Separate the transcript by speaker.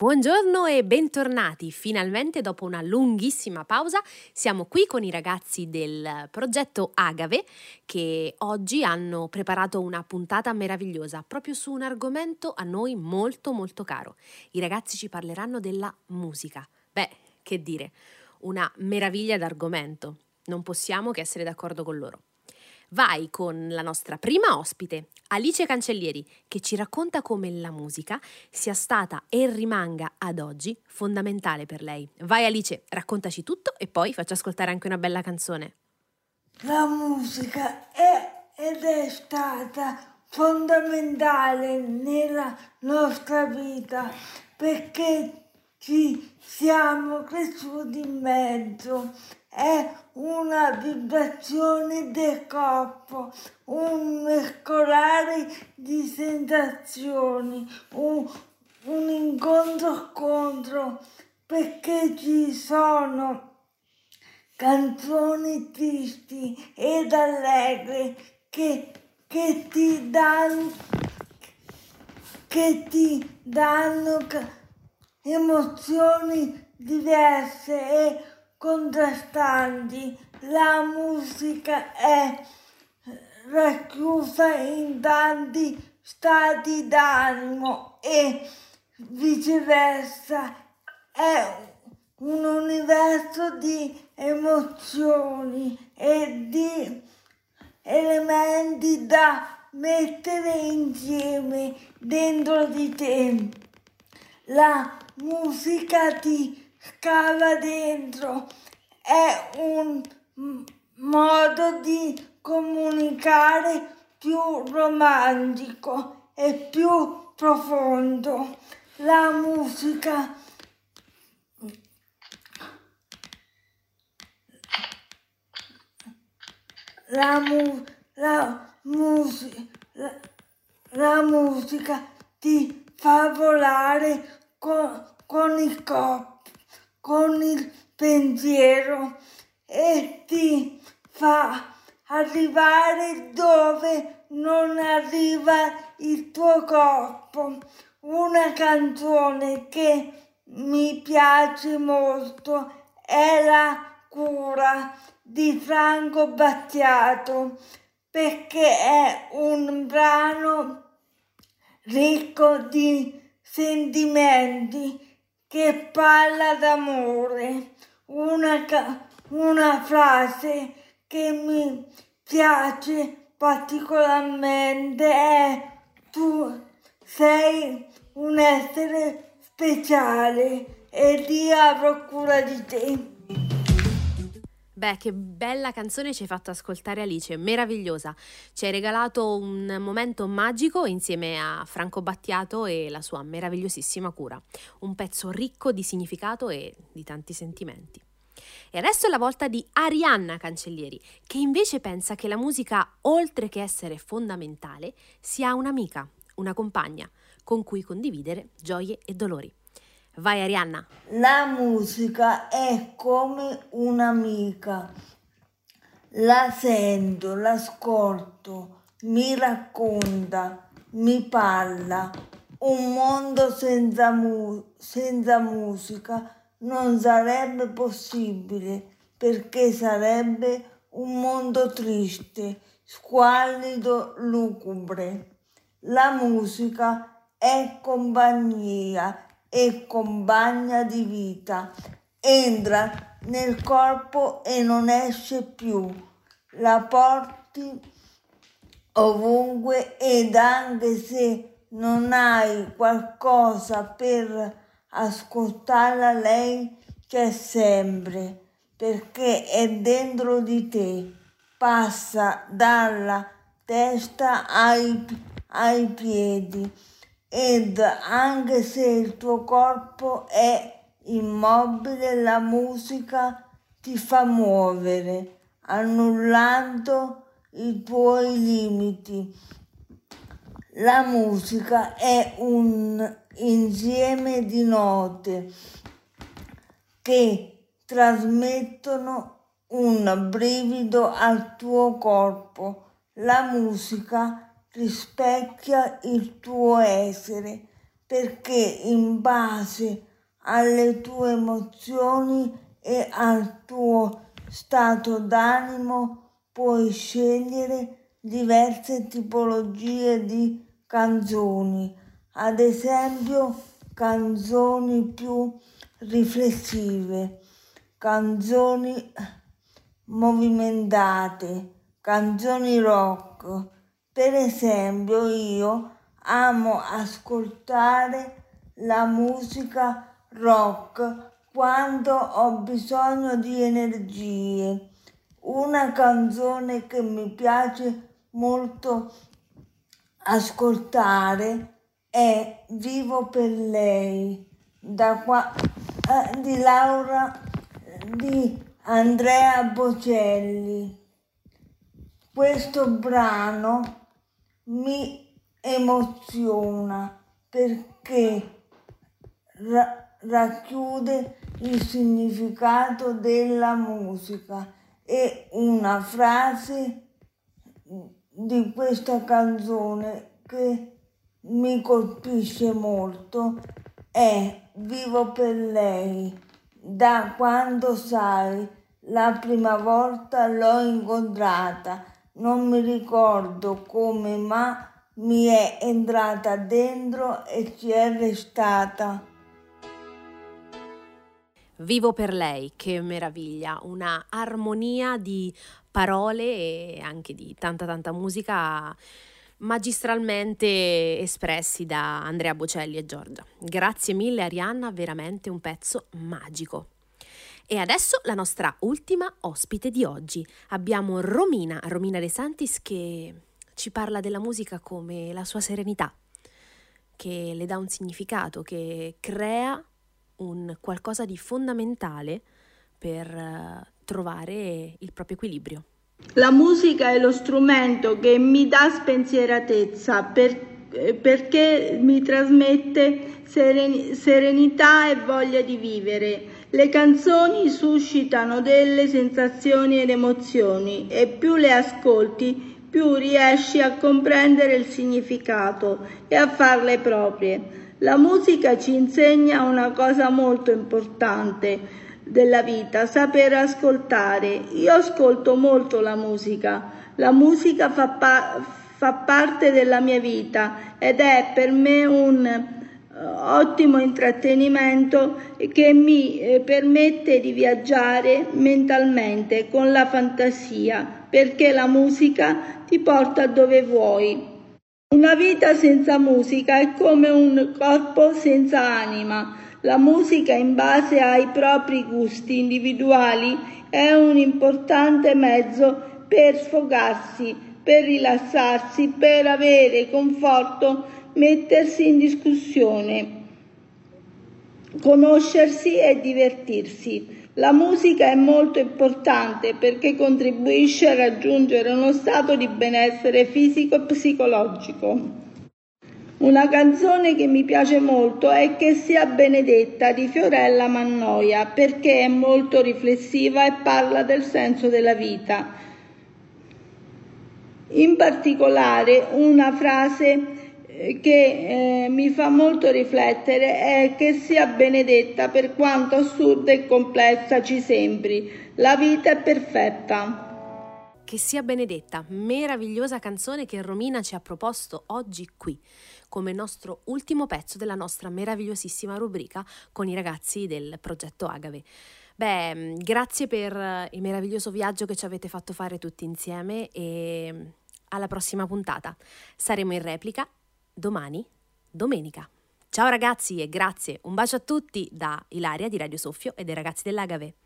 Speaker 1: Buongiorno e bentornati. Finalmente, dopo una lunghissima pausa, siamo qui con i ragazzi del progetto Agave che oggi hanno preparato una puntata meravigliosa proprio su un argomento a noi molto molto caro. I ragazzi ci parleranno della musica. Beh, che dire, una meraviglia d'argomento. Non possiamo che essere d'accordo con loro vai con la nostra prima ospite, Alice Cancellieri, che ci racconta come la musica sia stata e rimanga ad oggi fondamentale per lei. Vai Alice, raccontaci tutto e poi faccio ascoltare anche una bella canzone.
Speaker 2: La musica è ed è stata fondamentale nella nostra vita perché ci siamo cresciuti in mezzo è una vibrazione del corpo, un mescolare di sensazioni, un, un incontro-scontro, perché ci sono canzoni tristi ed allegre che, che ti danno che ti danno emozioni diverse e contrastanti. La musica è racchiusa in tanti stati d'animo e viceversa. È un universo di emozioni e di elementi da mettere insieme dentro di te. La musica ti scava dentro, è un modo di comunicare più romantico e più profondo. La musica la, mu- la, musica, la, la musica ti fa volare con, con il corpo con il pensiero e ti fa arrivare dove non arriva il tuo corpo. Una canzone che mi piace molto è La cura di Franco Battiato perché è un brano ricco di sentimenti che parla d'amore, una, una frase che mi piace particolarmente è tu sei un essere speciale e Dio avrò cura di te.
Speaker 1: Beh, che bella canzone ci hai fatto ascoltare Alice, meravigliosa. Ci hai regalato un momento magico insieme a Franco Battiato e la sua meravigliosissima cura. Un pezzo ricco di significato e di tanti sentimenti. E adesso è la volta di Arianna Cancellieri, che invece pensa che la musica, oltre che essere fondamentale, sia un'amica, una compagna, con cui condividere gioie e dolori. Vai Arianna.
Speaker 2: La musica è come un'amica. La sento, l'ascolto, mi racconta, mi parla. Un mondo senza, mu- senza musica non sarebbe possibile perché sarebbe un mondo triste, squallido, lugubre. La musica è compagnia e compagna di vita. Entra nel corpo e non esce più. La porti ovunque ed anche se non hai qualcosa per ascoltarla, lei c'è sempre perché è dentro di te. Passa dalla testa ai, ai piedi ed anche se il tuo corpo è immobile, la musica ti fa muovere, annullando i tuoi limiti. La musica è un insieme di note che trasmettono un brivido al tuo corpo. La musica rispecchia il tuo essere, perché in base alle tue emozioni e al tuo stato d'animo puoi scegliere diverse tipologie di canzoni, ad esempio canzoni più riflessive, canzoni movimentate, canzoni rock. Per esempio io amo ascoltare la musica rock quando ho bisogno di energie. Una canzone che mi piace molto ascoltare è Vivo per lei da qua, eh, di Laura di Andrea Bocelli. Questo brano mi emoziona perché ra- racchiude il significato della musica e una frase di questa canzone che mi colpisce molto è Vivo per lei da quando sai la prima volta l'ho incontrata non mi ricordo come ma mi è entrata dentro e ci è restata.
Speaker 1: Vivo per lei, che meraviglia, una armonia di parole e anche di tanta tanta musica magistralmente espressi da Andrea Bocelli e Giorgia. Grazie mille Arianna, veramente un pezzo magico. E adesso la nostra ultima ospite di oggi. Abbiamo Romina, Romina De Santis che ci parla della musica come la sua serenità, che le dà un significato, che crea un qualcosa di fondamentale per eh, trovare il proprio equilibrio.
Speaker 3: La musica è lo strumento che mi dà spensieratezza per, eh, perché mi trasmette seren- serenità e voglia di vivere. Le canzoni suscitano delle sensazioni ed emozioni e più le ascolti più riesci a comprendere il significato e a farle proprie. La musica ci insegna una cosa molto importante della vita, saper ascoltare. Io ascolto molto la musica, la musica fa, pa- fa parte della mia vita ed è per me un ottimo intrattenimento che mi eh, permette di viaggiare mentalmente con la fantasia perché la musica ti porta dove vuoi. Una vita senza musica è come un corpo senza anima. La musica in base ai propri gusti individuali è un importante mezzo per sfogarsi, per rilassarsi, per avere conforto, mettersi in discussione, conoscersi e divertirsi. La musica è molto importante perché contribuisce a raggiungere uno stato di benessere fisico e psicologico. Una canzone che mi piace molto è Che sia benedetta di Fiorella Mannoia perché è molto riflessiva e parla del senso della vita. In particolare una frase che eh, mi fa molto riflettere è che sia benedetta per quanto assurda e complessa ci sembri. La vita è perfetta.
Speaker 1: Che sia benedetta, meravigliosa canzone che Romina ci ha proposto oggi qui, come nostro ultimo pezzo della nostra meravigliosissima rubrica con i ragazzi del progetto Agave. Beh, grazie per il meraviglioso viaggio che ci avete fatto fare tutti insieme e alla prossima puntata. Saremo in replica domani, domenica. Ciao ragazzi e grazie, un bacio a tutti da Ilaria di Radio Soffio e dei ragazzi dell'Agave.